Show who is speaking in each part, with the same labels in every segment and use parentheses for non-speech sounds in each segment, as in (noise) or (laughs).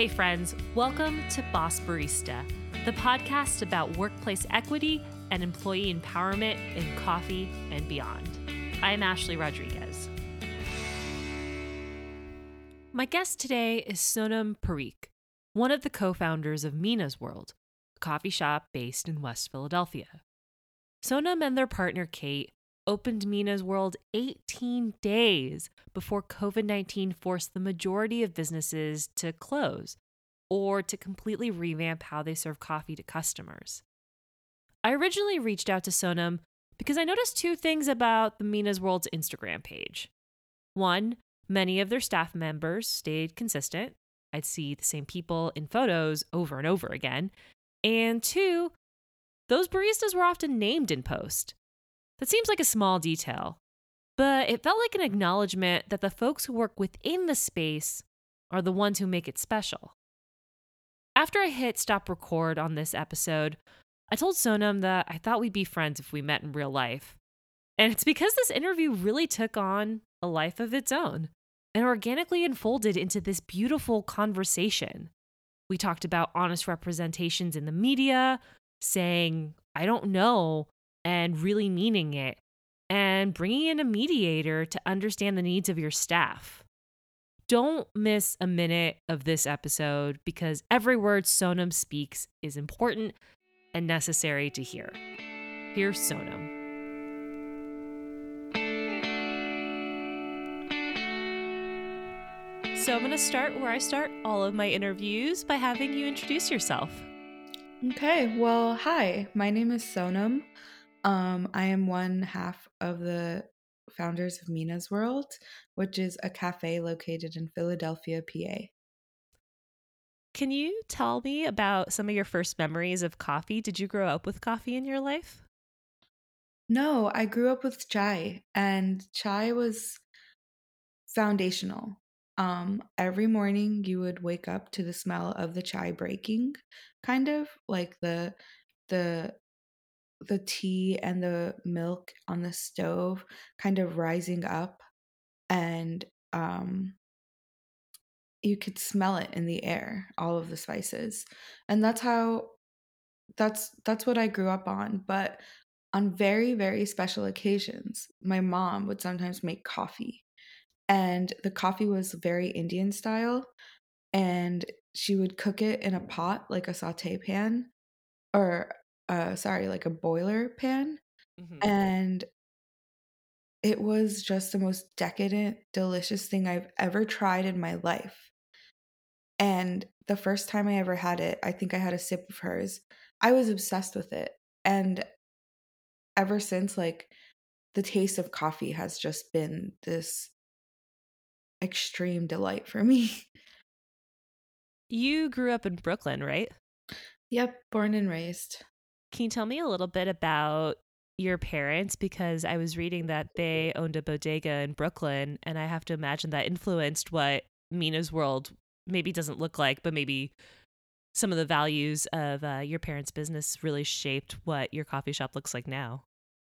Speaker 1: Hey, friends, welcome to Boss Barista, the podcast about workplace equity and employee empowerment in coffee and beyond. I'm Ashley Rodriguez. My guest today is Sonam Parikh, one of the co founders of Mina's World, a coffee shop based in West Philadelphia. Sonam and their partner Kate opened Mina's World 18 days before COVID 19 forced the majority of businesses to close or to completely revamp how they serve coffee to customers. I originally reached out to Sonam because I noticed two things about the Mina's World's Instagram page. One, many of their staff members stayed consistent. I'd see the same people in photos over and over again. And two, those baristas were often named in post. That seems like a small detail, but it felt like an acknowledgement that the folks who work within the space are the ones who make it special. After I hit stop record on this episode, I told Sonam that I thought we'd be friends if we met in real life. And it's because this interview really took on a life of its own and organically unfolded into this beautiful conversation. We talked about honest representations in the media, saying, I don't know, and really meaning it, and bringing in a mediator to understand the needs of your staff. Don't miss a minute of this episode because every word Sonam speaks is important and necessary to hear. Here's Sonam. So, I'm going to start where I start all of my interviews by having you introduce yourself.
Speaker 2: Okay, well, hi, my name is Sonam. Um, I am one half of the founders of Mina's World, which is a cafe located in Philadelphia, PA.
Speaker 1: Can you tell me about some of your first memories of coffee? Did you grow up with coffee in your life?
Speaker 2: No, I grew up with chai, and chai was foundational. Um, every morning you would wake up to the smell of the chai breaking, kind of like the the the tea and the milk on the stove kind of rising up and um you could smell it in the air all of the spices. And that's how that's that's what i grew up on but on very very special occasions my mom would sometimes make coffee. And the coffee was very indian style and she would cook it in a pot like a saute pan or uh sorry like a boiler pan mm-hmm. and it was just the most decadent delicious thing i've ever tried in my life. And the first time i ever had it i think i had a sip of hers i was obsessed with it and ever since like the taste of coffee has just been this extreme delight for me. (laughs)
Speaker 1: You grew up in brooklyn right?
Speaker 2: Yep born and raised
Speaker 1: can you tell me a little bit about your parents? Because I was reading that they owned a bodega in Brooklyn, and I have to imagine that influenced what Mina's world maybe doesn't look like, but maybe some of the values of uh, your parents' business really shaped what your coffee shop looks like now.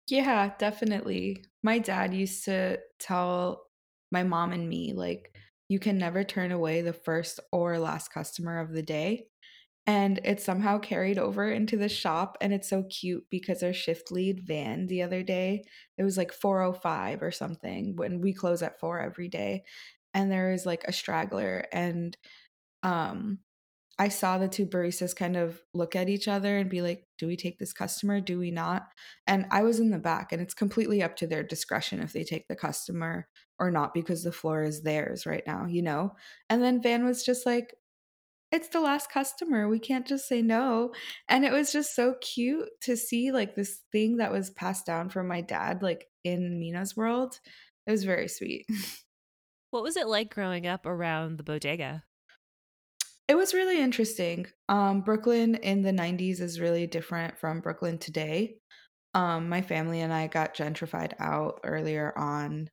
Speaker 2: Yeah, definitely. My dad used to tell my mom and me, like, you can never turn away the first or last customer of the day and it somehow carried over into the shop and it's so cute because our shift lead van the other day it was like 405 or something when we close at 4 every day and there is like a straggler and um I saw the two baristas kind of look at each other and be like, do we take this customer? Do we not? And I was in the back, and it's completely up to their discretion if they take the customer or not because the floor is theirs right now, you know? And then Van was just like, it's the last customer. We can't just say no. And it was just so cute to see like this thing that was passed down from my dad, like in Mina's world. It was very sweet. (laughs)
Speaker 1: What was it like growing up around the bodega?
Speaker 2: It was really interesting. Um, Brooklyn in the 90s is really different from Brooklyn today. Um, my family and I got gentrified out earlier on.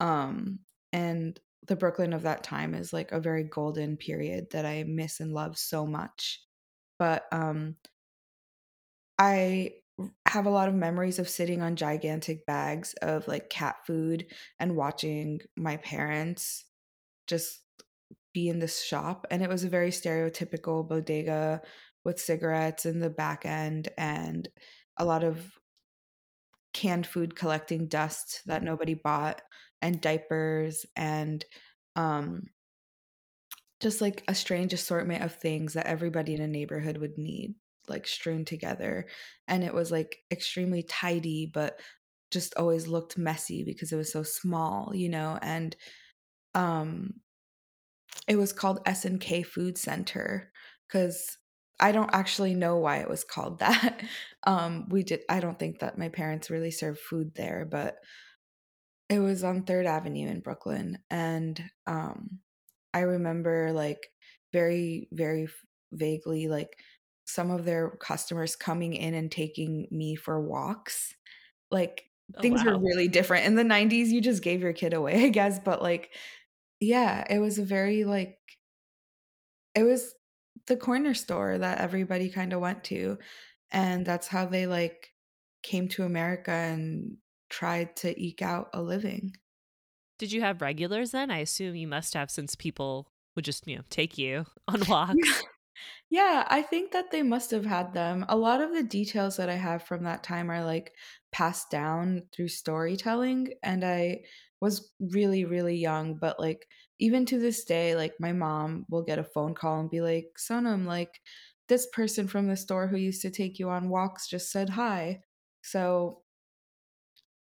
Speaker 2: Um, and the Brooklyn of that time is like a very golden period that I miss and love so much. But um I have a lot of memories of sitting on gigantic bags of like cat food and watching my parents just be in this shop and it was a very stereotypical bodega with cigarettes in the back end and a lot of canned food collecting dust that nobody bought and diapers and um just like a strange assortment of things that everybody in a neighborhood would need like strewn together and it was like extremely tidy but just always looked messy because it was so small you know and um it was called SNK Food Center cuz I don't actually know why it was called (laughs) that. Um we did I don't think that my parents really served food there, but it was on 3rd Avenue in Brooklyn and um I remember like very very vaguely like some of their customers coming in and taking me for walks. Like
Speaker 1: Oh,
Speaker 2: things were really different. In the 90s, you just gave your kid away, (laughs) I guess, but like yeah, it was a very like it was the corner store that everybody kind of went to and that's how they like came to America and tried to eke out a living.
Speaker 1: Did you have regulars then? I assume you must have since people would just, you know, take you (laughs) on walks.
Speaker 2: Yeah, I think that they must have had them. A lot of the details that I have from that time are like passed down through storytelling and I was really really young, but like even to this day like my mom will get a phone call and be like, "Sonam, like this person from the store who used to take you on walks just said hi." So,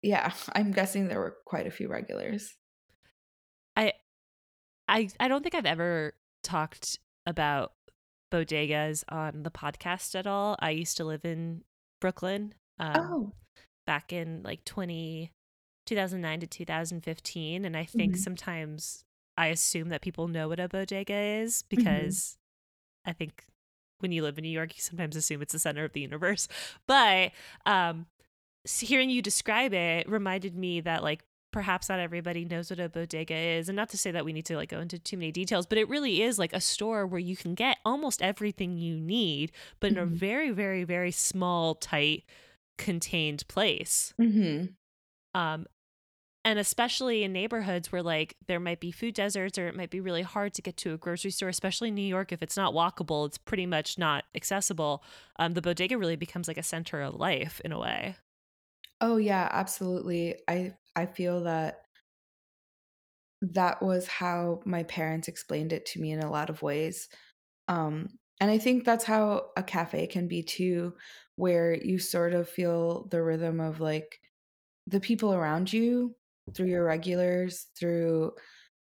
Speaker 2: yeah, (laughs) I'm guessing there were quite a few regulars.
Speaker 1: I I I don't think I've ever talked about bodegas on the podcast at all. I used to live in Brooklyn um
Speaker 2: Oh.
Speaker 1: back in like 20 2009 to 2015 and I think
Speaker 2: Mhm.
Speaker 1: sometimes I assume that people know what a bodega is
Speaker 2: Mhm.
Speaker 1: because I think when you live in New York you sometimes assume it's the center of the universe. (laughs) But um hearing you describe it reminded me that like perhaps not everybody knows what a bodega is and not to say that we need to like go into too many details but it really is like a store where you can get almost everything you need but in a
Speaker 2: Mhm.
Speaker 1: very very very small tight contained place
Speaker 2: Mhm.
Speaker 1: um and especially in neighborhoods where like there might be food deserts or it might be really hard to get to a grocery store especially in new york if it's not walkable it's pretty much not accessible um, the bodega really becomes like a center of life in a way
Speaker 2: Oh yeah, absolutely. I I feel that that was how my parents explained it to me in a lot of ways. Um and I think that's how a cafe can be too where you sort of feel the rhythm of like the people around you through your regulars, through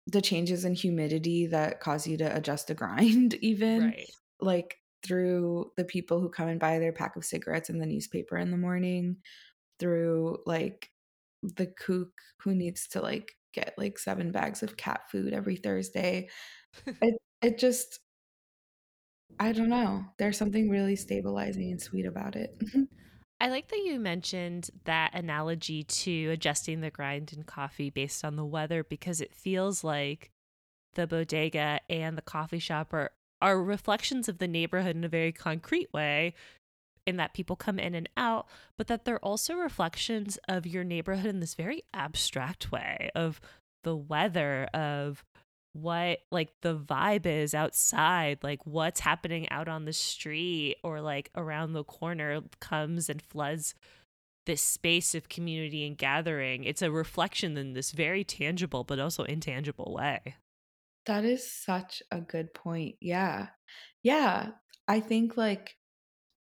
Speaker 2: the changes in humidity that cause you to adjust the grind (laughs) even
Speaker 1: right
Speaker 2: like through the people who come and buy their pack of cigarettes and the newspaper in the morning through like the kook who needs to like get like 7 bags of cat food every Thursday. (laughs) It it just I don't know. There's something really stabilizing and sweet about it. (laughs)
Speaker 1: I like that you mentioned that analogy to adjusting the grind in coffee based on the weather because it feels like the bodega and the coffee shop are, are reflections of the neighborhood in a very concrete way, in that people come in and out, but that they're also reflections of your neighborhood in this very abstract way of the weather, of what like the vibe is outside, like what's happening out on the street or like around the corner comes and floods this space of community and gathering. It's a reflection in this very tangible but also intangible way.
Speaker 2: That is such a good point. Yeah. Yeah. I think like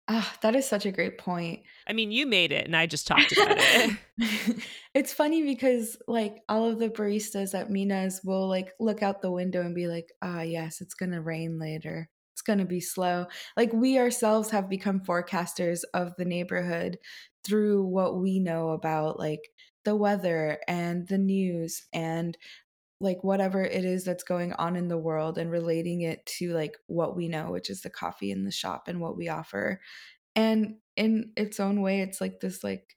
Speaker 2: ah, that is such a great point.
Speaker 1: I mean, you made it and I just talked about it. (laughs)
Speaker 2: It's funny because, like, all of the baristas at Mina's will, like, look out the window and be like, "Ah, yes, it's gonna rain later. It's gonna be slow." Like, we ourselves have become forecasters of the neighborhood through what we know about, like, the weather and the news and, like, whatever it is that's going on in the world and relating it to, like, what we know, which is the coffee in the shop and what we offer. And in its own way, it's like this, like,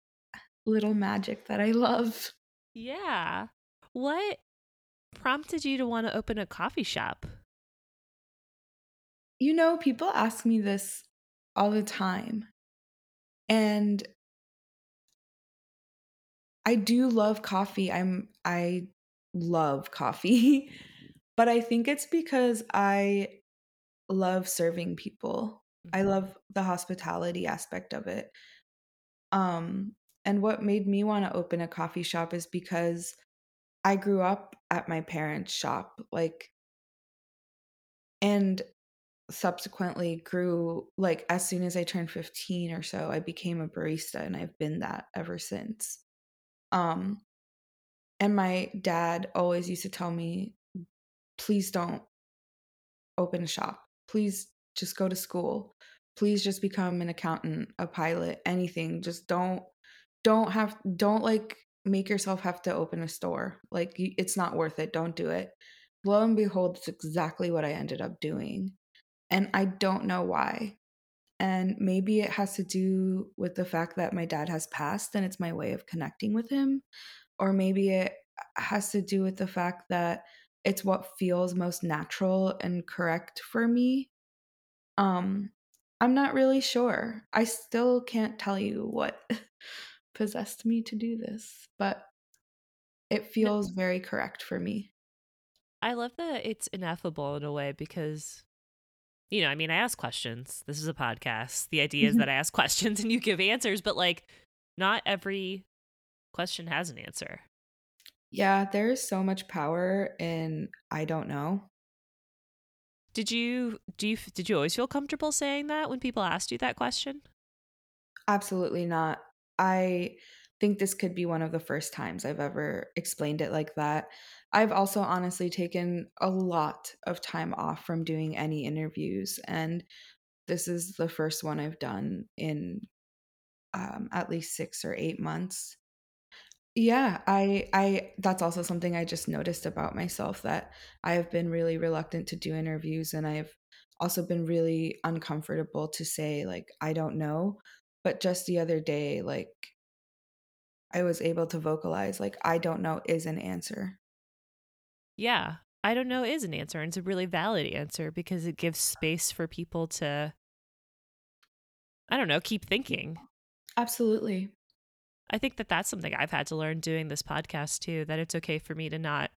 Speaker 2: little magic that I love.
Speaker 1: yeah. What prompted you to want to open a coffee shop?
Speaker 2: You know, people ask me this all the time, and I do love coffee. I'm I love coffee, (laughs) but I think it's because I love serving people. I
Speaker 1: Mhm.
Speaker 2: love the hospitality aspect of it. Um, and what made me wanna open a coffee shop is because I grew up at my parents' shop, like and subsequently grew like, as soon as I turned 15 or so, I became a barista, and I've been that ever since. Um, and my dad always used to tell me, "Please don't open a shop. Please just go to school. Please just become an accountant, a pilot, anything. Just don't don't have don't like make yourself have to open a store. Like it's not worth it. Don't do it." Lo and behold, it's exactly what I ended up doing. And I don't know why. And maybe it has to do with the fact that my dad has passed and it's my way of connecting with him. Or maybe it has to do with the fact that it's what feels most natural and correct for me. Um, I'm not really sure. I still can't tell you what (laughs) possessed me to do this, but it feels very correct for me.
Speaker 1: I love that it's ineffable in a way because, you know, I mean, I ask questions. This is a podcast. The idea is
Speaker 2: Mhm.
Speaker 1: that I ask (laughs) questions and you give answers, but like, not every question has an answer.
Speaker 2: Yeah, there is so much power in I don't know.
Speaker 1: Did you do you did you always feel comfortable saying that when people asked you that question?
Speaker 2: Absolutely not. I think this could be one of the first times I've ever explained it like that. I've also honestly taken a lot of time off from doing any interviews, and this is the first one I've done in um, at least six or eight months. Yeah, I I that's also something I just noticed about myself that I have been really reluctant to do interviews and I've also been really uncomfortable to say like I don't know. But just the other day, like I was able to vocalize like I don't know is an answer.
Speaker 1: Yeah, I don't know is an answer, and it's a really valid answer because it gives space for people to, I don't know, keep thinking.
Speaker 2: Absolutely.
Speaker 1: I think that that's something I've had to learn doing this podcast too, that it's okay for me to not.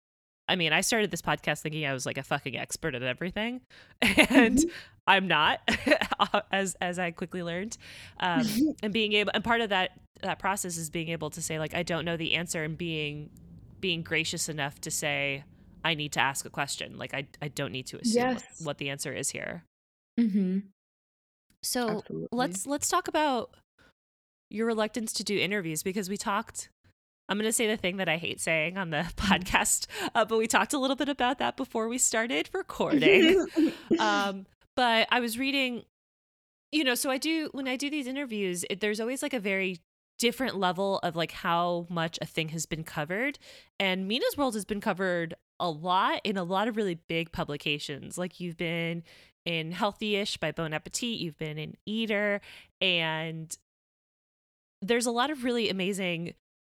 Speaker 1: I mean, I started this podcast thinking I was like a fucking expert at everything, (laughs) and
Speaker 2: Mhm.
Speaker 1: I'm not, (laughs) as as I quickly learned. Um, and being able, and part of that that process is being able to say like I don't know the answer, and being being gracious enough to say I need to ask a question. Like I I don't need to assume what,
Speaker 2: yes.
Speaker 1: what the answer is here.
Speaker 2: Mm-hmm.
Speaker 1: So
Speaker 2: Absolutely.
Speaker 1: let's let's talk about your reluctance to do interviews because we talked I'm going to say the thing that I hate saying on the (laughs) podcast, uh, but we talked a little bit about that before we started recording. (laughs) Um, but I was reading, you know, so I do, when I do these interviews, it, there's always like a very different level of like how much a thing has been covered. And Mina's World has been covered a lot in a lot of really big publications. Like you've been in Healthyish by Bon Appetit, you've been in Eater, and there's a lot of really amazing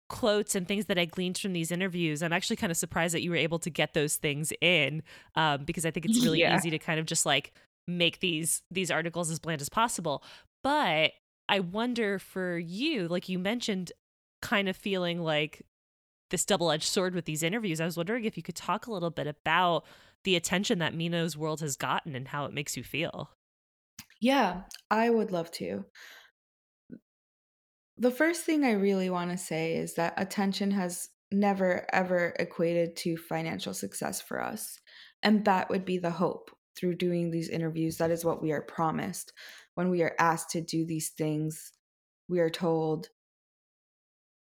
Speaker 1: quotes and things that I gleaned from these interviews. I'm actually kind of surprised that you were able to get those things in um, because I think it's really
Speaker 2: yeah.
Speaker 1: easy to kind of just like make these these articles as bland as possible. But I wonder for you, like you mentioned, kind of feeling like this double edged sword with these interviews. I was wondering if you could talk a little bit about the attention that Mina's world has gotten and how it makes you feel.
Speaker 2: Yeah, I would love to. The first thing I really want to say is that attention has never ever equated to financial success for us. And that would be the hope through doing these interviews. That is what we are promised. When we are asked to do these things, we are told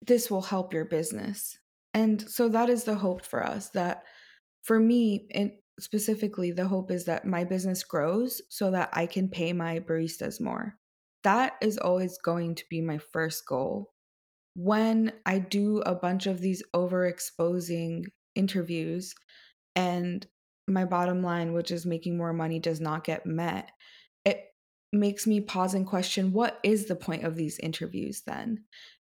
Speaker 2: this will help your business. And so that is the hope for us that for me and specifically the hope is that my business grows so that I can pay my baristas more. That is always going to be my first goal. When I do a bunch of these overexposing interviews and my bottom line, which is making more money, does not get met, it makes me pause and question what is the point of these interviews then?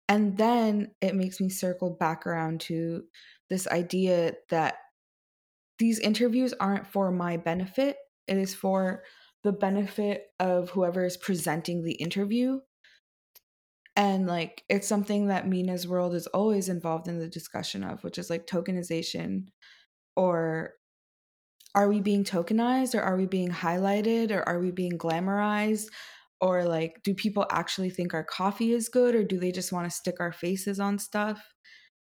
Speaker 2: And then it makes me circle back around to this idea that these interviews aren't for my benefit, it is for the benefit of whoever is presenting the interview. And like it's something that Mina's world is always involved in the discussion of, which is like tokenization or are we being tokenized or are we being highlighted or are we being glamorized or like do people actually think our coffee is good or do they just want to stick our faces on stuff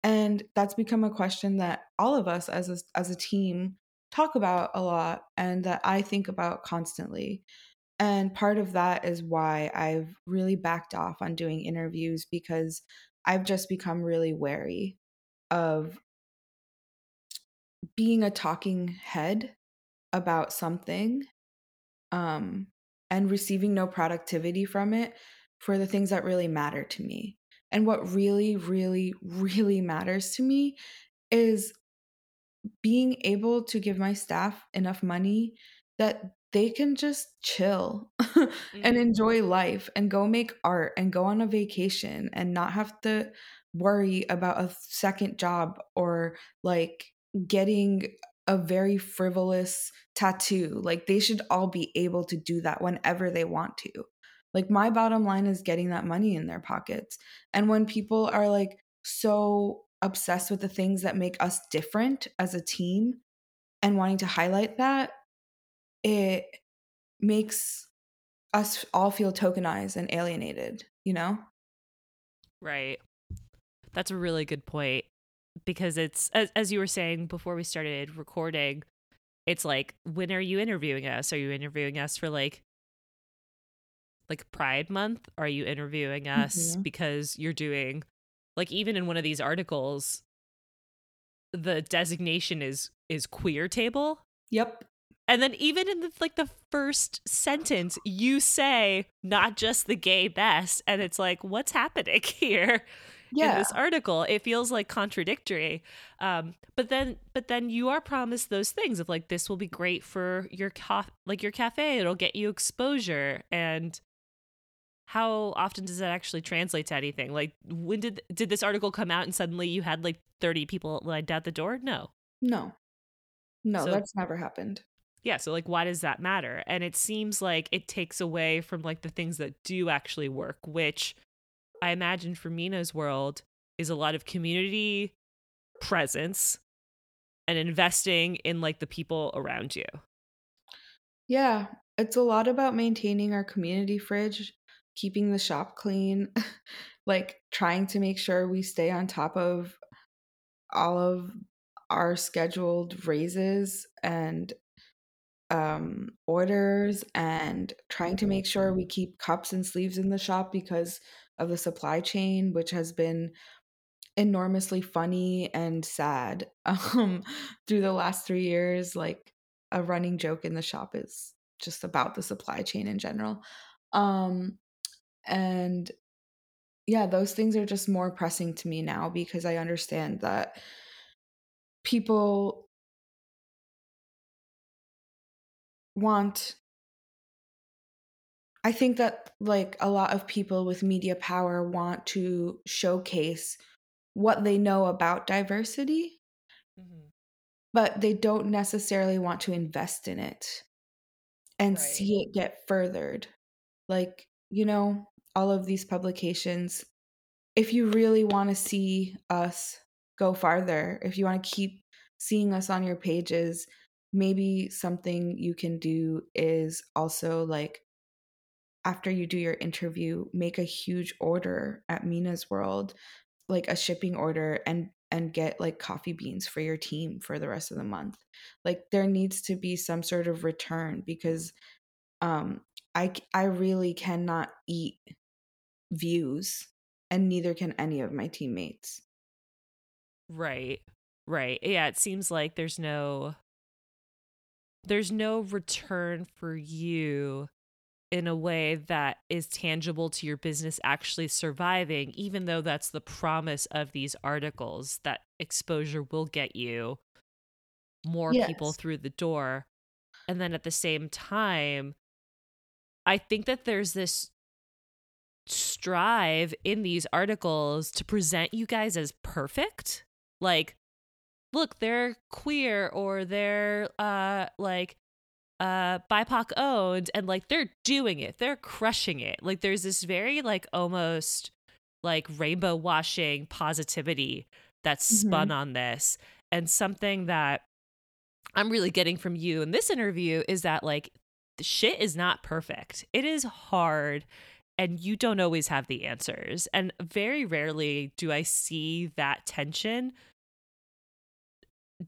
Speaker 2: and that's become a question that all of us as a, as a team talk about a lot and that I think about constantly and part of that is why I've really backed off on doing interviews because I've just become really wary of being a talking head about something um, and receiving no productivity from it for the things that really matter to me. And what really, really, (laughs) really matters to me is being able to give my staff enough money that they can just chill (laughs) and
Speaker 1: Mhm.
Speaker 2: enjoy life and go make art and go on a vacation and not have to worry about a second job or like getting a very frivolous tattoo. Like they should all be able to do that whenever they want to. Like my bottom line is getting that money in their pockets. And when people are like so obsessed with the things that make us different as a team and wanting to highlight that, it makes us all feel tokenized and alienated, you know?
Speaker 1: Right. That's a really good point because it's as as you were saying before we started recording, it's like when are you interviewing us? Are you interviewing us for like like Pride month? Are you interviewing us
Speaker 2: Mhm.
Speaker 1: because you're doing like even in one of these articles the designation is is queer table
Speaker 2: Yep.
Speaker 1: and then even in the like the first sentence you say not just the gay best and it's like what's happening (laughs) here in
Speaker 2: Yeah.
Speaker 1: this article it feels like contradictory um but then but then you are promised those things of like this will be great for your ca- like your cafe it'll get you exposure and how often does that actually translate to anything? Like when did did this article come out and suddenly you had like 30 people lined out the door? No.
Speaker 2: No. No,
Speaker 1: So-
Speaker 2: that's never happened.
Speaker 1: yeah so like why does that matter? And it seems like it takes away from like the things that do actually work which i imagine for mina's world is a lot of community presence and investing in like the people around you.
Speaker 2: Yeah, it's a lot about maintaining our community fridge, keeping the shop clean, (laughs) like trying to make sure we stay on top of all of our scheduled raises and um orders and trying to make sure we keep cups and sleeves in the shop because of the supply chain which has been enormously funny and sad (laughs) um through the last 3 years like a running joke in the shop is just about the supply chain in general. Um and yeah those things are just more pressing to me now because i understand that people want I think that like a lot of people with media power want to showcase what they know about diversity, mm-hmm. but they don't necessarily want to invest in it and
Speaker 1: Right.
Speaker 2: see it get furthered. Like, you know, all of these publications, if you really want to see us go farther, if you want to keep seeing us on your pages, maybe something you can do is also like after you do your interview, make a huge order at Mina's World, like a shipping order and and get like coffee beans for your team for the rest of the month. Like there needs to be some sort of return because um I I really cannot eat views and neither can any of my teammates.
Speaker 1: Right. Right. Yeah, it seems like there's no there's no return for you in a way that is tangible to your business actually surviving even though that's the promise of these articles that exposure will get you more people through the door and then at the same time I think that there's this strive in these articles to present you guys as perfect. Like, look, they're queer or they're uh like uh BIPOC owned and like they're doing it. They're crushing it. Like there's this very like almost like rainbow washing positivity that's spun on this and something that I'm really getting from you in this interview is that like the shit is not perfect. It is hard and you don't always have the answers. And very rarely do I see that tension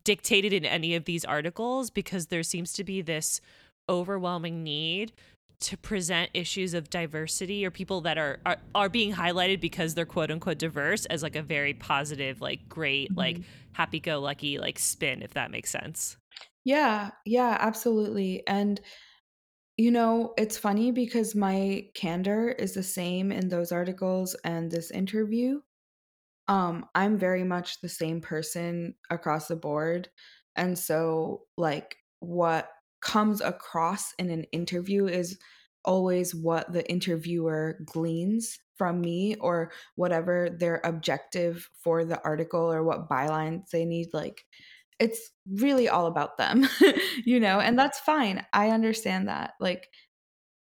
Speaker 1: dictated in any of these articles because there seems to be this overwhelming need to present issues of diversity or people that are, are are being highlighted because they're quote unquote diverse as like a very positive like great mm-hmm. like happy go lucky like spin if that makes sense
Speaker 2: yeah yeah absolutely and you know it's funny because my candor is the same in those articles and this interview. Um i'm very much the same person across the board and so like what comes across in an interview is always what the interviewer gleans from me or whatever their objective for the article or what bylines they need like it's really all about them (laughs) you know and that's fine i understand that like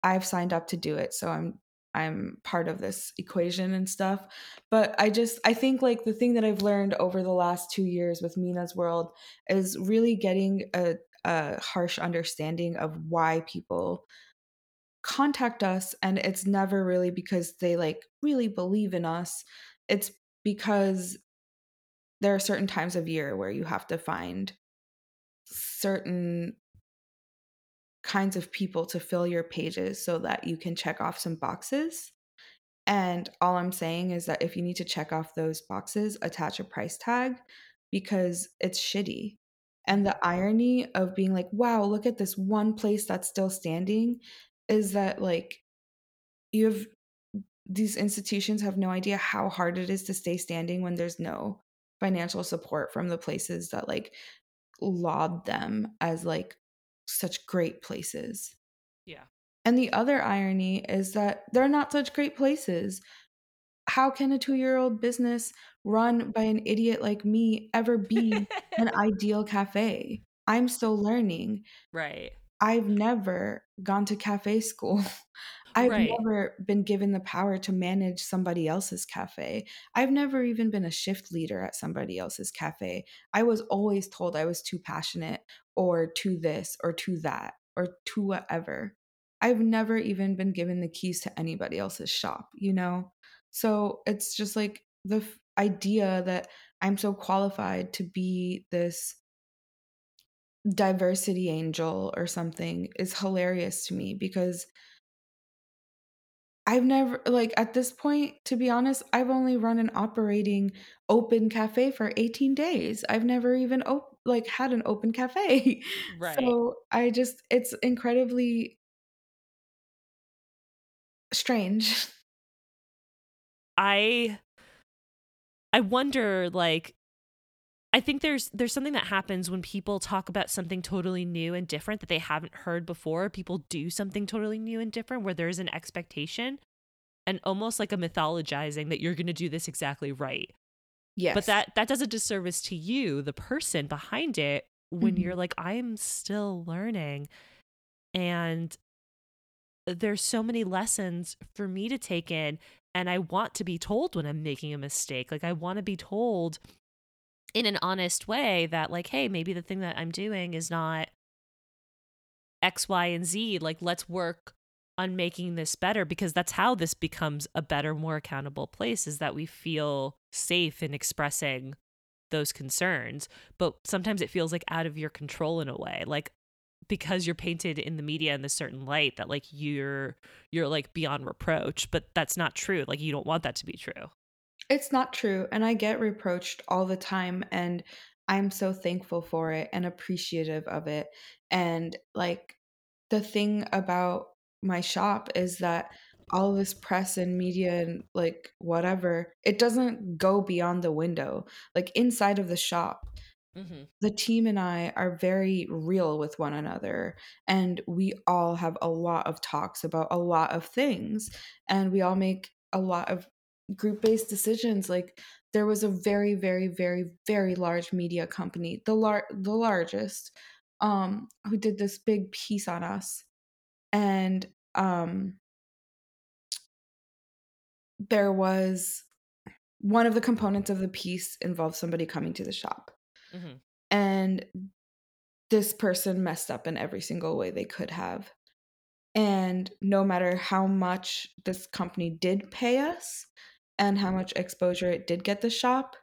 Speaker 2: i've signed up to do it so i'm i'm part of this equation and stuff but i just i think like the thing that i've learned over the last 2 years with Mina's world is really getting a a harsh understanding of why people contact us and it's never really because they like really believe in us it's because there are certain times of year where you have to find certain kinds of people to fill your pages so that you can check off some boxes. And all i'm saying is that if you need to check off those boxes attach a price tag because it's shitty. And the irony of being like, wow, look at this one place that's still standing is that like you have these institutions have no idea how hard it is to stay standing when there's no financial support from the places that like laud them as like such great places.
Speaker 1: Yeah.
Speaker 2: And the other irony is that they're not such great places. How can a two year old business run by an idiot like me ever be an (laughs) ideal cafe. I'm still learning.
Speaker 1: Right.
Speaker 2: I've never gone to cafe school. (laughs) I've right. never been given the power to manage somebody else's cafe. I've never even been a shift leader at somebody else's cafe. I was always told I was too passionate or too this or too that or too whatever. I've never even been given the keys to anybody else's shop, you know? So it's just like the idea that I'm so qualified to be this diversity angel or something is hilarious to me because I've never like at this point to be honest I've only run an operating open cafe for 18 days. I've never even op- like had an open cafe. (laughs) Right. So I just it's incredibly strange. (laughs)
Speaker 1: I I wonder like I think there's there's something that happens when people talk about something totally new and different that they haven't heard before. People do something totally new and different where there's an expectation and almost like a mythologizing that you're going to do this exactly right. Yes. But that that does a disservice to you, the person behind it, when mm-hmm. you're like I'm still learning and there's so many lessons for me to take in and I want to be told when I'm making a mistake. Like I want to be told in an honest way that like hey, maybe the thing that I'm doing is not X, Y, and Z. Like let's work on making this better because that's how this becomes a better, more accountable place is that we feel safe in expressing those concerns. But sometimes it feels like out of your control in a way. Like because you're painted in the media in this certain light that like you're you're like beyond reproach but that's not true like you don't want that to be true
Speaker 2: it's not true and i get reproached all the time and i'm so thankful for it and appreciative of it and like the thing about my shop is that all this press and media and like whatever it doesn't go beyond the window like inside of the shop Mm-hmm. The team and I are very real with one another, and we all have a lot of talks about a lot of things, and we all make a lot of group based decisions. Like there was a very, very, very, very large media company, the lar- the largest, um, who did this big piece on us, and um, there was one of the components of the piece involved somebody coming to the shop Mm-hmm. And this person messed up in every single way they could have. And no matter how much this company did pay us and how much exposure it did get the shop,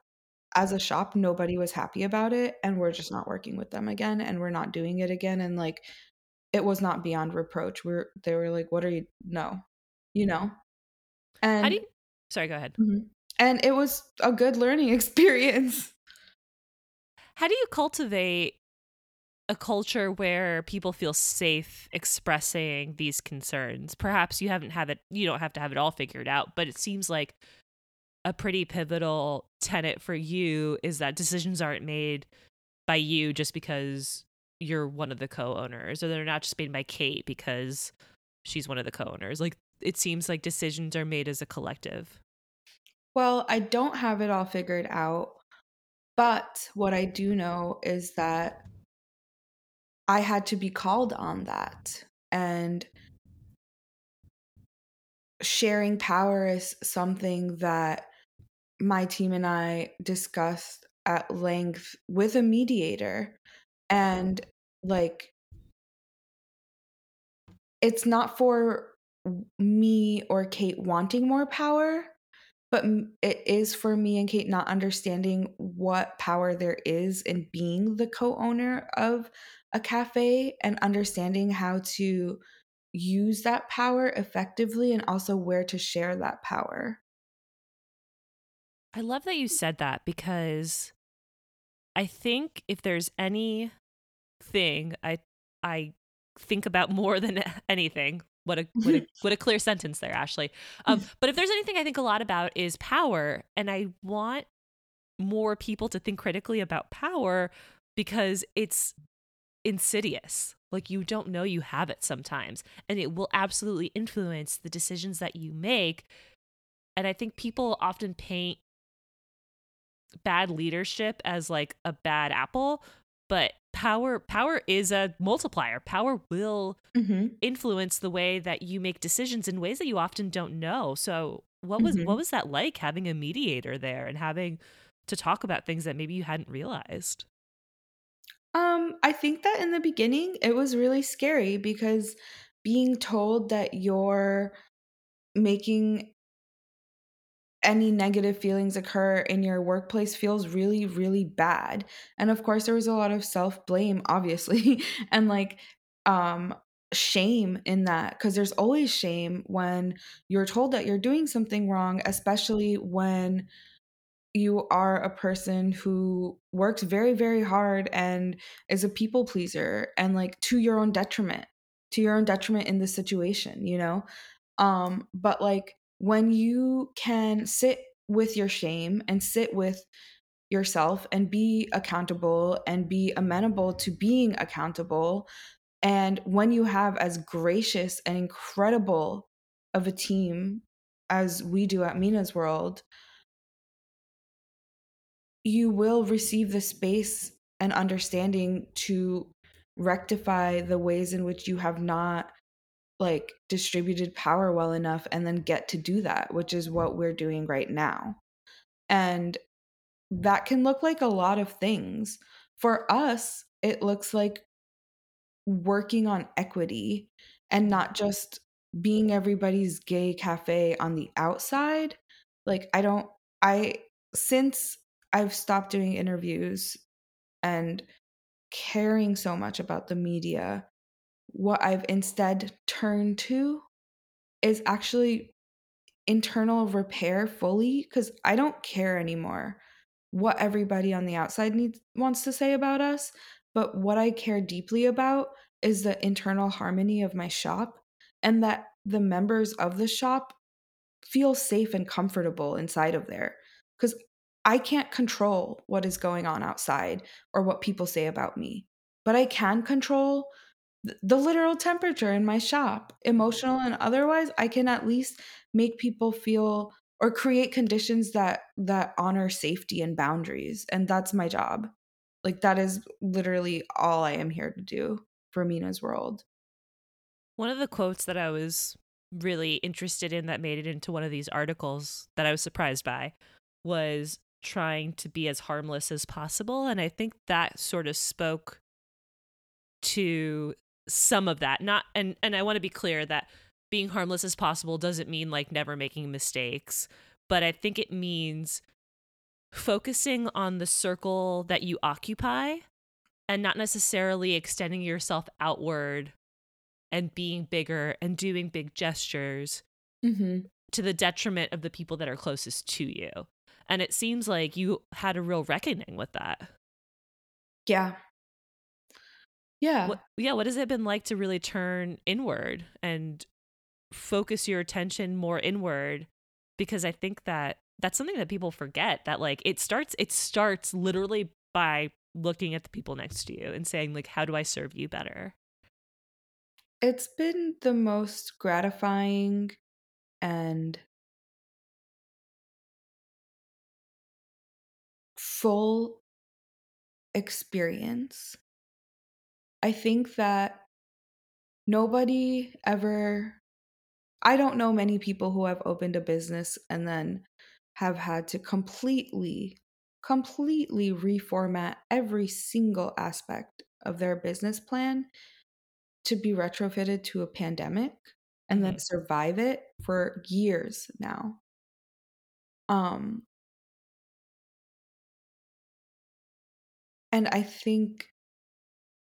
Speaker 2: as a shop, nobody was happy about it. And we're just not working with them again and we're not doing it again. And like, it was not beyond reproach. We're, they were like, what are you? No, you know? And,
Speaker 1: How do you, sorry, go ahead.
Speaker 2: Mhm. and it was a good learning (laughs) experience.
Speaker 1: How do you cultivate a culture where people feel safe expressing these concerns? Perhaps you haven't have it you don't have to have it all figured out, but it seems like a pretty pivotal tenet for you is that decisions aren't made by you just because you're one of the co-owners or they're not just made by Kate because she's one of the co-owners. Like it seems like decisions are made as a collective.
Speaker 2: Well, I don't have it all figured out, but what I do know is that I had to be called on that. And sharing power is something that my team and I discussed at length with a mediator. And like, it's not for me or Kate wanting more power, but it is for me and Kate not understanding what power there is in being the co owner of a cafe and understanding how to use that power effectively and also where to share that power.
Speaker 1: I love that you said that because I think if there's any thing I I think about more than anything, what a what a what a clear sentence there, Ashley. Um, (laughs) but if there's anything I think a lot about is power, and I want more people to think critically about power because it's insidious. Like you don't know you have it sometimes, and it will absolutely influence the decisions that you make. And I think people often paint bad leadership as like a bad apple, but power power is a multiplier. Power will
Speaker 2: Mhm.
Speaker 1: influence the way that you make decisions in ways that you often don't know. So, what was
Speaker 2: Mhm.
Speaker 1: what was that like having a mediator there and having to talk about things that maybe you hadn't realized?
Speaker 2: Um, I think that in the beginning it was really scary because being told that you're making any negative feelings occur in your workplace feels really, really bad. And of course, there was a lot of self blame, (laughs) obviously, and like um, shame in that because there's always shame when you're told that you're doing something wrong, especially when you are a person who works very, very hard and is a people pleaser and like to your own detriment, to your own detriment in this situation, you know? Um, but like when you can sit with your shame and sit with yourself and be accountable and be amenable to being accountable, and when you have as gracious and incredible of a team as we do at Mina's World, you will receive the space and understanding to rectify the ways in which you have not like distributed power well enough and then get to do that, which is what we're doing right now. And that can look like a lot of things. For us, it looks like working on equity and not just being everybody's gay cafe on the outside. Like, I don't, I, since I've stopped doing interviews and caring so much about the media, what I've instead turned to is actually internal repair fully because I don't care anymore what everybody on the outside needs wants to say about us, but what I care deeply about is the internal harmony of my shop and that the members of the shop feel safe and comfortable inside of there cuz I can't control what is going on outside or what people say about me, but I can control th- the literal temperature in my shop, emotional and otherwise, I can at least make people feel or create conditions that that honor safety and boundaries, and that's my job. Like that is literally all I am here to do for Mina's world.
Speaker 1: One of the quotes that I was really interested in that made it into one of these articles that I was surprised by was trying to be as harmless as possible. And I think that sort of spoke to some of that. Not and and I want to be clear that being harmless as possible doesn't mean like never making mistakes, but I think it means focusing on the circle that you occupy and not necessarily extending yourself outward and being bigger and doing big gestures
Speaker 2: Mm-hmm.
Speaker 1: to the detriment of the people that are closest to you. And it seems like you had a real reckoning with that.
Speaker 2: Yeah. Yeah.
Speaker 1: What, yeah, what has it been like to really turn inward and focus your attention more inward? Because I think that that's something that people forget that like it starts it starts literally by looking at the people next to you and saying like how do I serve you better?
Speaker 2: It's been the most gratifying and full experience. I think that nobody ever, I don't know many people who have opened a business and then have had to completely, completely reformat every single aspect of their business plan to be retrofitted to a pandemic and then
Speaker 1: Mhm.
Speaker 2: survive it for years now. Um and I think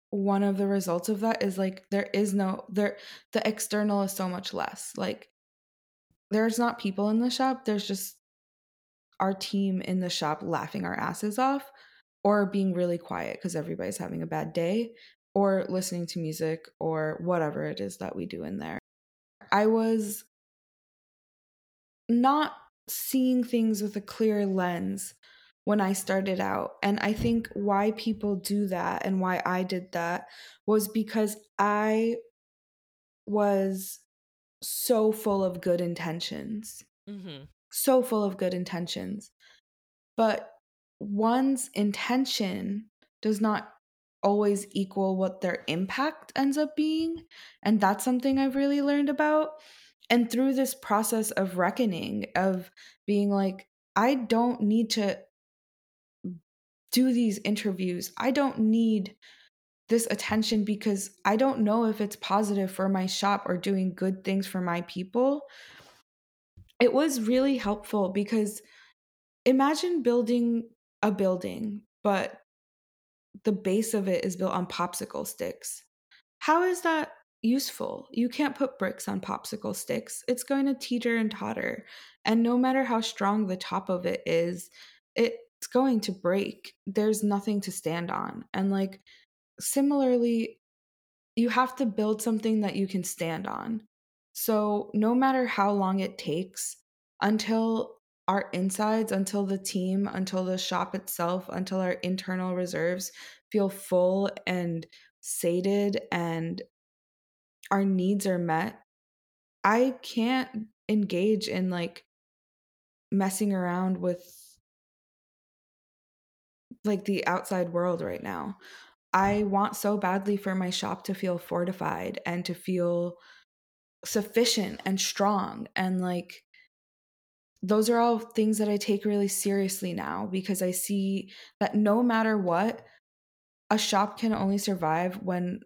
Speaker 2: one of the results of that is like there is no there the external is so much less. Like there's not people in the shop, there's just our team in the shop laughing our asses off or being really quiet because everybody's having a bad day or listening to music or whatever it is that we do in there. I was not seeing things with a clear lens when I started out. And I think why people do that and why I did that was because I was so full of good intentions.
Speaker 1: Mhm.
Speaker 2: So full of good intentions. But one's intention does not always equal what their impact ends up being. And that's something I've really learned about. And through this process of reckoning, of being like, I don't need to do these interviews. I don't need this attention because I don't know if it's positive for my shop or doing good things for my people. It was really helpful because imagine building a building, but the base of it is built on popsicle sticks. How is that useful? You can't put bricks on popsicle sticks. It's going to teeter and totter. And no matter how strong the top of it is, it's going to break. There's nothing to stand on. And like similarly, you have to build something that you can stand on. So no matter how long it takes until our insides, until the team, until the shop itself, until our internal reserves feel full and sated and our needs are met, I can't engage in like messing around with like the outside world right now. I want so badly for my shop to feel fortified and to feel sufficient and strong and like those are all things that I take really seriously now because I see that no matter what a shop can only survive when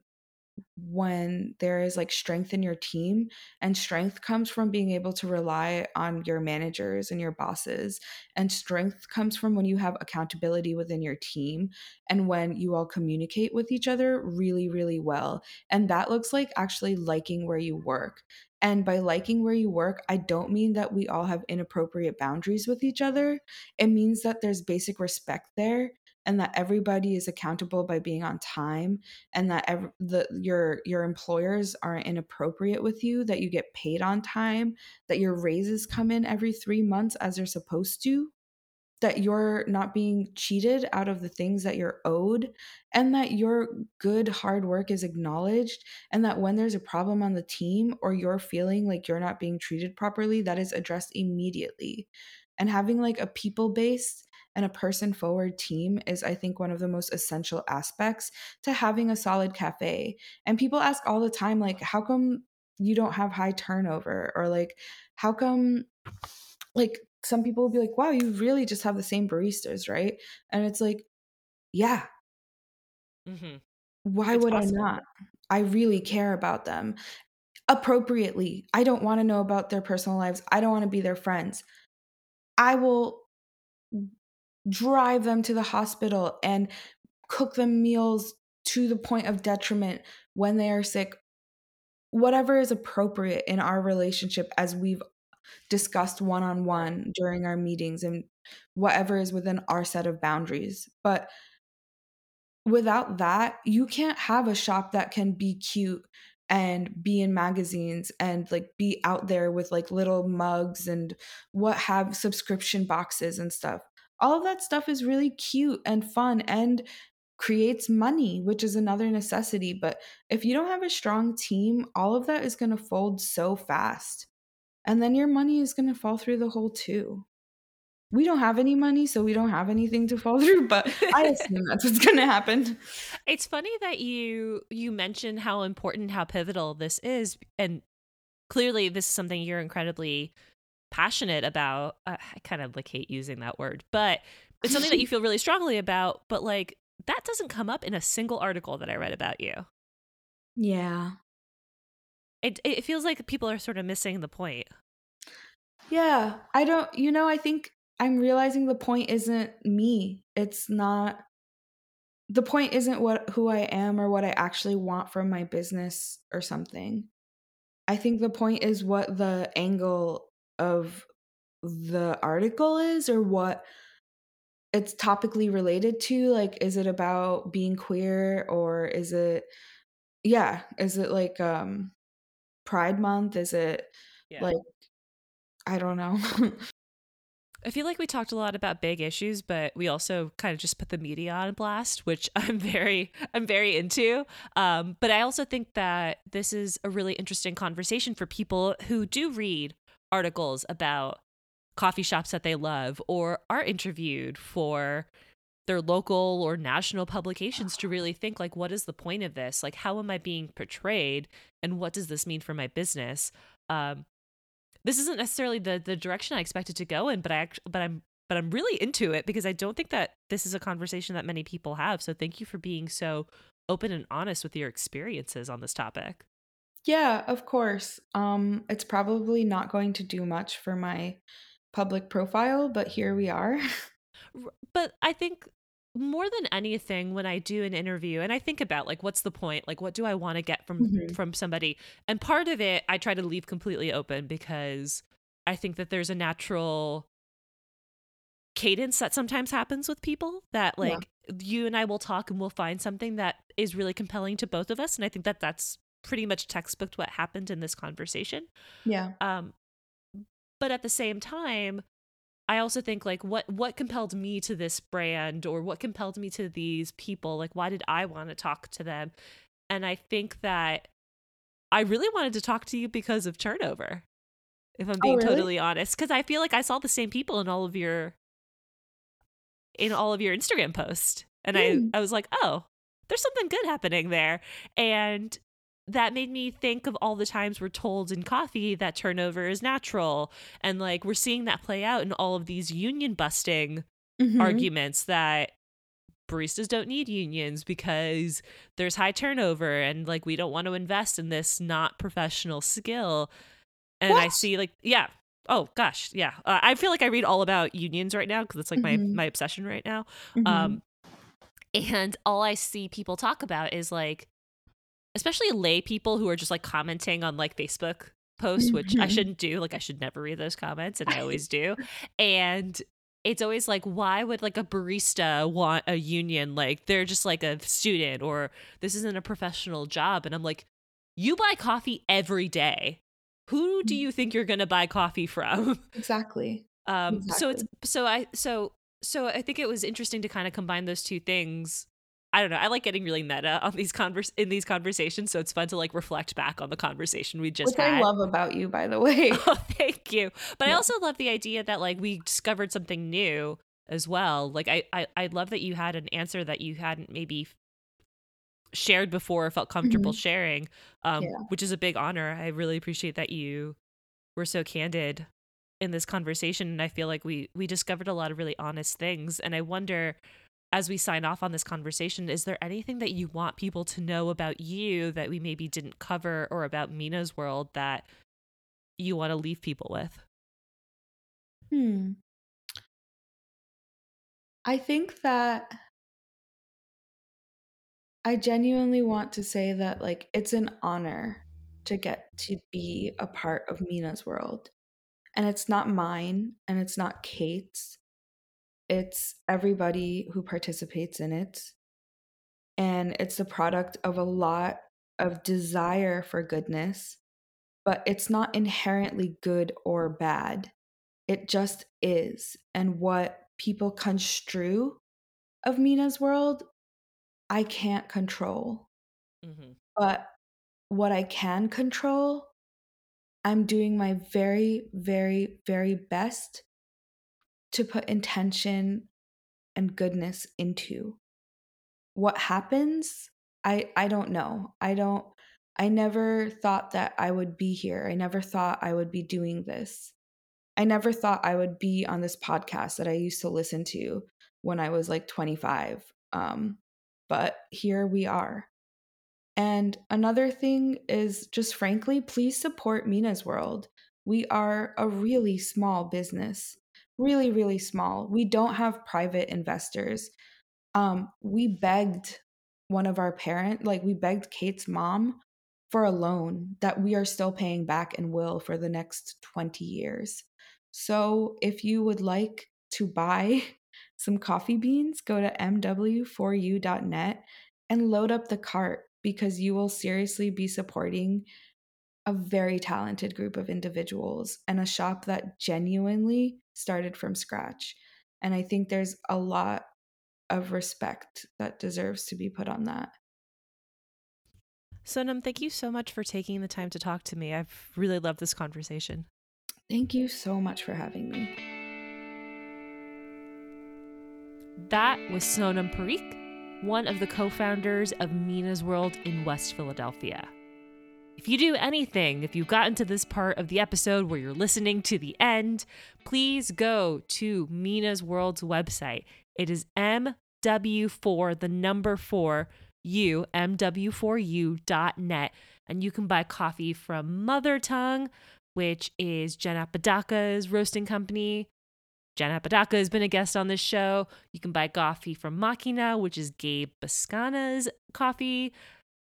Speaker 2: when there is like strength in your team and strength comes from being able to rely on your managers and your bosses and strength comes from when you have accountability within your team and when you all communicate with each other really really well and that looks like actually liking where you work. And by liking where you work i don't mean that we all have inappropriate boundaries with each other. It means that there's basic respect there and that everybody is accountable by being on time and that ev- the your your employers aren't inappropriate with you that you get paid on time that your raises come in every 3 months as they're supposed to that you're not being cheated out of the things that you're owed and that your good hard work is acknowledged and that when there's a problem on the team or you're feeling like you're not being treated properly that is addressed immediately. And having like a people based and a person forward team is i think one of the most essential aspects to having a solid cafe and people ask all the time like how come you don't have high turnover or like how come like some people will be like wow you really just have the same baristas right and it's like yeah
Speaker 1: Mm-hmm.
Speaker 2: Why
Speaker 1: It's
Speaker 2: would I not? I really care about them appropriately. I don't wanna know about their personal lives. I don't wanna be their friends. I will drive them to the hospital and cook them meals to the point of detriment when they are sick. Whatever is appropriate in our relationship as we've discussed one-on-one during our meetings and whatever is within our set of boundaries. But without that, you can't have a shop that can be cute and be in magazines and, like, be out there with, like, little mugs and what have subscription boxes and stuff. All of that stuff is really cute and fun and creates money, which is another necessity, but if you don't have a strong team, all of that is gonna fold so fast, and then your money is gonna fall through the hole too. We don't have any money, so we don't have anything to fall (laughs) through, but I assume that's what's gonna happen.
Speaker 1: It's funny that you you mentioned how important, how pivotal this is, and clearly this is something you're incredibly passionate about. Uh, I kind of like hate using that word, but it's something that you (laughs) feel really strongly about, but like that doesn't come up in a single article that I read about you.
Speaker 2: Yeah.
Speaker 1: It it feels like people are sort of missing the point.
Speaker 2: Yeah, I don't you know, I think I'm realizing the point isn't me. It's not the point isn't what who I am or what I actually want from my business or something. I think the point is what the angle of the article is or what it's topically related to. Like, is it about being queer or is it yeah, is it like um Pride Month? Is it
Speaker 1: Yeah.
Speaker 2: like I don't know. (laughs)
Speaker 1: I feel like we talked a lot about big issues, but we also kind of just put the media on blast, which (laughs) I'm very I'm very into. Um, but I also think that this is a really interesting conversation for people who do read articles about coffee shops that they love or are interviewed for their local or national publications to really think like what is the point of this like how am i being portrayed and what does this mean for my business um, this isn't necessarily the the direction I expected to go in, but I act- but I'm but I'm really into it because I don't think that this is a conversation that many people have. So thank you for being so open and honest with your experiences on this topic.
Speaker 2: Yeah, of course. Um, it's probably not going to do much for my public profile, but here we are. (laughs)
Speaker 1: But I think more than anything when I do an interview and I think about like what's the point? Like what do I want to get from
Speaker 2: Mhm.
Speaker 1: from somebody? And part of it I try to leave completely open because I think that there's a natural cadence that sometimes happens with people that
Speaker 2: Yeah.
Speaker 1: like you and I will talk and we'll find something that is really compelling to both of us and I think that that's pretty much textbooked what happened in this conversation.
Speaker 2: Yeah.
Speaker 1: Um but at the same time I also think like what what compelled me to this brand or what compelled me to these people like why did I want to talk to them? And I think that I really wanted to talk to you because of turnover if I'm
Speaker 2: Oh,
Speaker 1: being
Speaker 2: really?
Speaker 1: totally honest cuz I feel like I saw the same people in all of your in all of your Instagram posts. And I,
Speaker 2: Hmm.
Speaker 1: I was like, oh, there's something good happening there. And that made me think of all the times we're told in coffee that turnover is natural. And like we're seeing that play out in all of these union busting
Speaker 2: Mhm.
Speaker 1: arguments that baristas don't need unions because there's high turnover and like we don't want to invest in this not professional skill. And I see like, yeah. Oh gosh, yeah. Uh, I feel like I read all about unions right now because it's like my
Speaker 2: Mhm.
Speaker 1: my obsession right now.
Speaker 2: Mhm.
Speaker 1: Um, and all I see people talk about is like, especially lay people who are just like commenting on like Facebook posts, which I
Speaker 2: Mhm.
Speaker 1: shouldn't do. Like, I should never read those comments, and I always do. (laughs) And it's always like, why would like a barista want a union? Like, they're just like a student, or this isn't a professional job. And I'm like, you buy coffee every day. Who do
Speaker 2: Mm.
Speaker 1: you think you're gonna buy coffee from? (laughs)
Speaker 2: Exactly.
Speaker 1: Um, so it's so I so so I think it was interesting to kind of combine those two things. I don't know. I like getting really meta on these convers in these conversations, so it's fun to like reflect back on the conversation we just
Speaker 2: Which I love about you, by the way. (laughs)
Speaker 1: Oh, thank you. But I also love the idea that like we discovered something new as well. Like I I, I love that you had an answer that you hadn't maybe shared before or felt comfortable
Speaker 2: Mhm.
Speaker 1: sharing, um,
Speaker 2: Yeah.
Speaker 1: which is a big honor. I really appreciate that you were so candid in this conversation and I feel like we we discovered a lot of really honest things and I wonder as we sign off on this conversation, is there anything that you want people to know about you that we maybe didn't cover or about Mina's world that you want to leave people with?
Speaker 2: Hmm. I think that I genuinely want to say that like it's an honor to get to be a part of Mina's world. And it's not mine and it's not Kate's. It's everybody who participates in it. And it's the product of a lot of desire for goodness, but it's not inherently good or bad. It just is. And what people construe of Mina's world, I can't control. Mm-hmm. But what I can control, I'm doing my very, very, very best to put intention and goodness into. What happens, I I don't know. I don't I never thought that I would be here. I never thought I would be doing this. I never thought I would be on this podcast that I used to listen to when I was like 25. Um, but here we are. And another thing is just frankly, please support Mina's World. We are a really small business really really small. We don't have private investors. Um we begged one of our parent like we begged kate's mom for a loan that we are still paying back and will for the next 20 years. So if you would like to buy (laughs) some coffee beans go to mw4u.net and load up the cart because you will seriously be supporting a very talented group of individuals and a shop that genuinely started from scratch. And I think there's a lot of respect that deserves to be put on that.
Speaker 1: Sonam, thank you so much for taking the time to talk to me. I've really loved this conversation.
Speaker 2: Thank you so much for having me.
Speaker 1: That was Sonam Parikh, one of the co founders of Mina's World in West Philadelphia. If you do anything, if you've gotten to this part of the episode where you're listening to the end, please go to Mina's World's website. It is MW4, the number 4, U, MW4U.net. And you can buy coffee from Mother Tongue, which is Jen Apodaca's roasting company. Jen Apodaca has been a guest on this show. You can buy coffee from Machina, which is Gabe Boscana's coffee.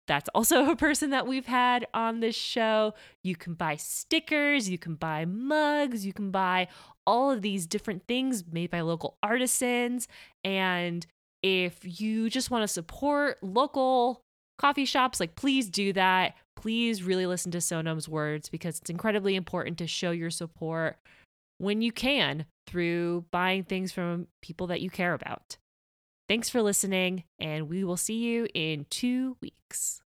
Speaker 1: That's also a person that we've had on this show. You can buy stickers, you can buy mugs, you can buy all of these different things made by local artisans. And if you just want to support local coffee shops, like please do that. Please really listen to Sonam's words because it's incredibly important to show your support when you can through buying things from people that you care about. Thanks for listening, and we will see you in two weeks.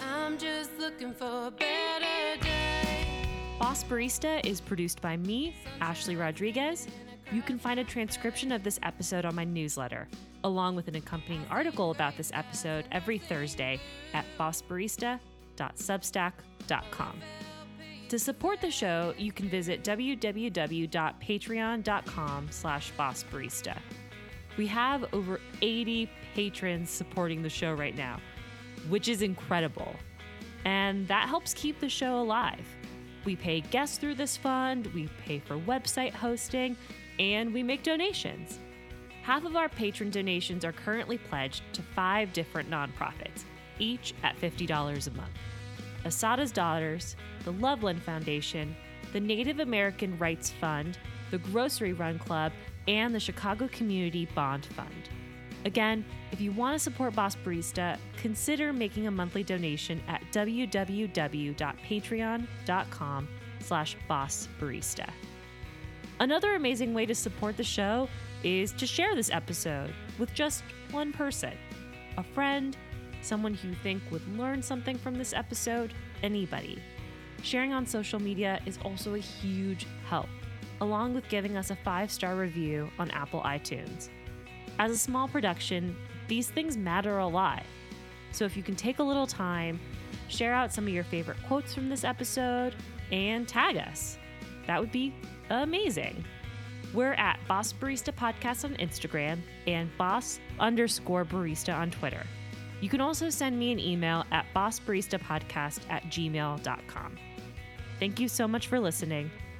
Speaker 1: I'm just looking for a better day. Boss Barista is produced by me, Ashley Rodriguez. You can find a transcription of this episode on my newsletter, along with an accompanying article about this episode every Thursday at bossbarista.substack.com. To support the show, you can visit www.patreon.com slash bossbarista. We have over 80 patrons supporting the show right now, which is incredible. And that helps keep the show alive. We pay guests through this fund, we pay for website hosting, and we make donations. Half of our patron donations are currently pledged to five different nonprofits, each at $50 a month Asada's Daughters, the Loveland Foundation, the Native American Rights Fund, the Grocery Run Club, and the Chicago Community Bond Fund. Again, if you want to support Boss Barista, consider making a monthly donation at www.patreon.com slash bossbarista. Another amazing way to support the show is to share this episode with just one person, a friend, someone who you think would learn something from this episode, anybody. Sharing on social media is also a huge help along with giving us a five star review on Apple iTunes. As a small production, these things matter a lot. So if you can take a little time, share out some of your favorite quotes from this episode, and tag us, that would be amazing. We're at Boss Barista Podcast on Instagram and Boss underscore barista on Twitter. You can also send me an email at bossbaristapodcast at gmail.com. Thank you so much for listening,